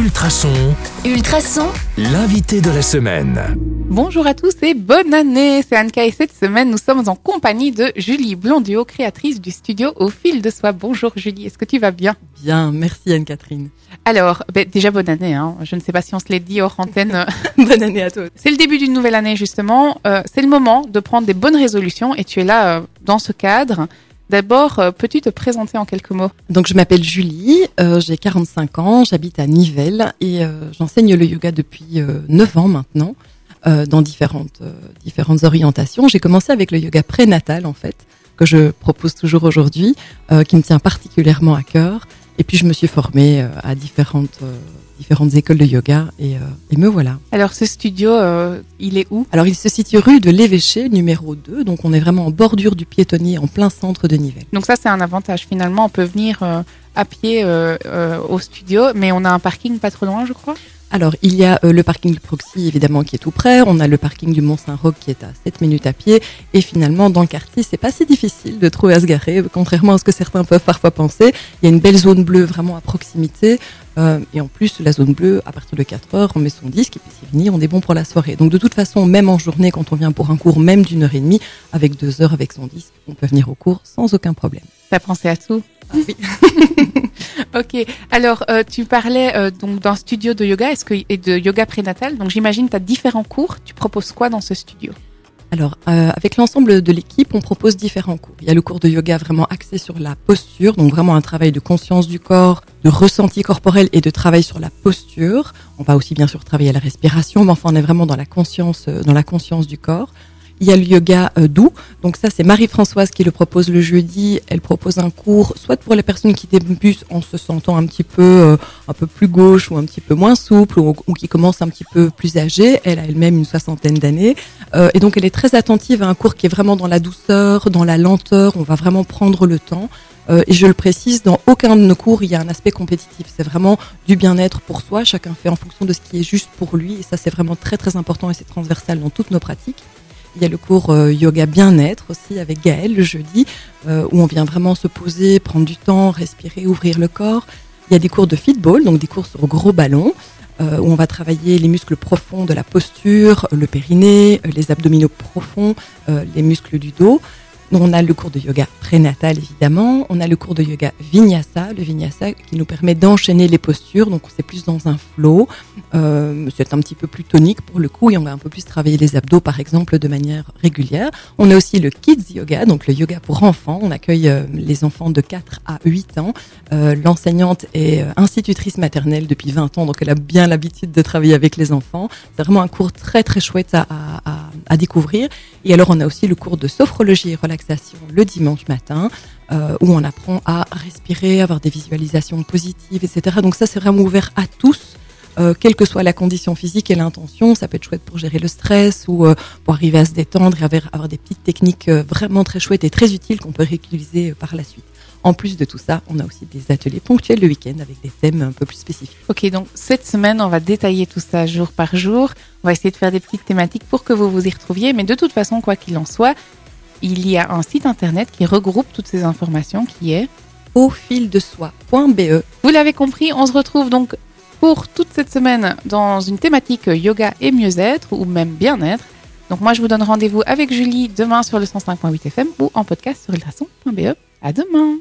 Ultrason, Ultrason, l'invité de la semaine. Bonjour à tous et bonne année C'est Anka et cette semaine nous sommes en compagnie de Julie Blondio, créatrice du studio Au fil de soi. Bonjour Julie, est-ce que tu vas bien? Bien, merci Anne-Catherine. Alors, ben, déjà bonne année, hein. je ne sais pas si on se l'est dit hors antenne. Bonne année à toi. C'est le début d'une nouvelle année justement, Euh, c'est le moment de prendre des bonnes résolutions et tu es là euh, dans ce cadre. D'abord, euh, peux-tu te présenter en quelques mots? Donc je m'appelle Julie, euh, j'ai 45 ans, j'habite à Nivelles et euh, j'enseigne le yoga depuis euh, 9 ans maintenant dans différentes, différentes orientations. J'ai commencé avec le yoga prénatal en fait, que je propose toujours aujourd'hui, qui me tient particulièrement à cœur. Et puis je me suis formée euh, à différentes, euh, différentes écoles de yoga et, euh, et me voilà. Alors ce studio, il est où? Alors il se situe rue de l'Évêché, numéro 2, donc on est vraiment en bordure du piétonnier, en plein centre de Nivelles. Donc ça c'est un avantage. Finalement, on peut venir à pied euh, euh, au studio, mais on a un parking pas trop loin, je crois? Alors, il y a euh, le parking du Proxy, évidemment, qui est tout près. On a le parking du Mont-Saint-Roch, qui est à 7 minutes à pied. Et finalement, dans le quartier, c'est pas si difficile de trouver à se garer, contrairement à ce que certains peuvent parfois penser. Il y a une belle zone bleue vraiment à proximité. Euh, et en plus, la zone bleue, à partir de 4 heures, on met son disque et puis c'est fini, on est bon pour la soirée. Donc, de toute façon, même en journée, quand on vient pour un cours, même d'une heure et demie, avec deux heures avec son disque, on peut venir au cours sans aucun problème. T'as pensé à tout? Oui. ok. Alors, euh, tu parlais euh, donc d'un studio de yoga est-ce que, et de yoga prénatal. Donc, j'imagine tu as différents cours. Tu proposes quoi dans ce studio? Alors, euh, avec l'ensemble de l'équipe, on propose différents cours. Il y a le cours de yoga vraiment axé sur la posture, donc vraiment un travail de conscience du corps, de ressenti corporel et de travail sur la posture. On va aussi bien sûr travailler à la respiration, mais enfin on est vraiment dans la conscience, euh, dans la conscience du corps. Il y a le yoga euh, doux. Donc ça, c'est Marie-Françoise qui le propose le jeudi. Elle propose un cours, soit pour les personnes qui débutent en se sentant un petit peu, euh, un peu plus gauche ou un petit peu moins souple ou, qui commencent un petit peu plus âgées. Elle a elle-même une soixantaine d'années. Euh, et donc, elle est très attentive à un cours qui est vraiment dans la douceur, dans la lenteur. On va vraiment prendre le temps. Et je le précise, dans aucun de nos cours, il y a un aspect compétitif. C'est vraiment du bien-être pour soi. Chacun fait en fonction de ce qui est juste pour lui. Et ça, c'est vraiment très, très important et c'est transversal dans toutes nos pratiques. Il y a le cours euh, yoga bien-être aussi avec Gaël le jeudi, euh, où on vient vraiment se poser, prendre du temps, respirer, ouvrir le corps. Il y a des cours de fitball, donc des cours sur gros ballons, euh, où on va travailler les muscles profonds de la posture, le périnée, les abdominaux profonds, les muscles du dos. On a le cours de yoga prénatal évidemment, on a le cours de yoga vinyasa, le vinyasa qui nous permet d'enchaîner les postures, donc c'est plus dans un flow, euh, c'est un petit peu plus tonique pour le coup et on va un peu plus travailler les abdos par exemple de manière régulière. On a aussi le kids yoga, donc le yoga pour enfants, on accueille euh, les enfants de 4 à 8 ans. Euh, L'enseignante est institutrice maternelle depuis 20 ans, donc elle a bien l'habitude de travailler avec les enfants. C'est vraiment un cours très très chouette à, à découvrir. Et alors on a aussi le cours de sophrologie et relaxation le dimanche matin euh, où on apprend à respirer, avoir des visualisations positives, etc. Donc ça, c'est vraiment ouvert à tous, euh, quelle que soit la condition physique et l'intention. Ça peut être chouette pour gérer le stress ou euh, pour arriver à se détendre et avoir, avoir des petites techniques vraiment très chouettes et très utiles qu'on peut réutiliser par la suite. En plus de tout ça, on a aussi des ateliers ponctuels le week-end avec des thèmes un peu plus spécifiques. Ok, donc cette semaine, on va détailler tout ça jour par jour. On va essayer de faire des petites thématiques pour que vous vous y retrouviez. Mais de toute façon, quoi qu'il en soit, il y a un site internet qui regroupe toutes ces informations qui est Au fil de soi.be. Vous l'avez compris, on se retrouve donc pour toute cette semaine dans une thématique yoga et mieux-être ou même bien-être. Donc moi je vous donne rendez-vous avec Julie demain sur le 105.8 FM ou en podcast sur ultrason.be. À demain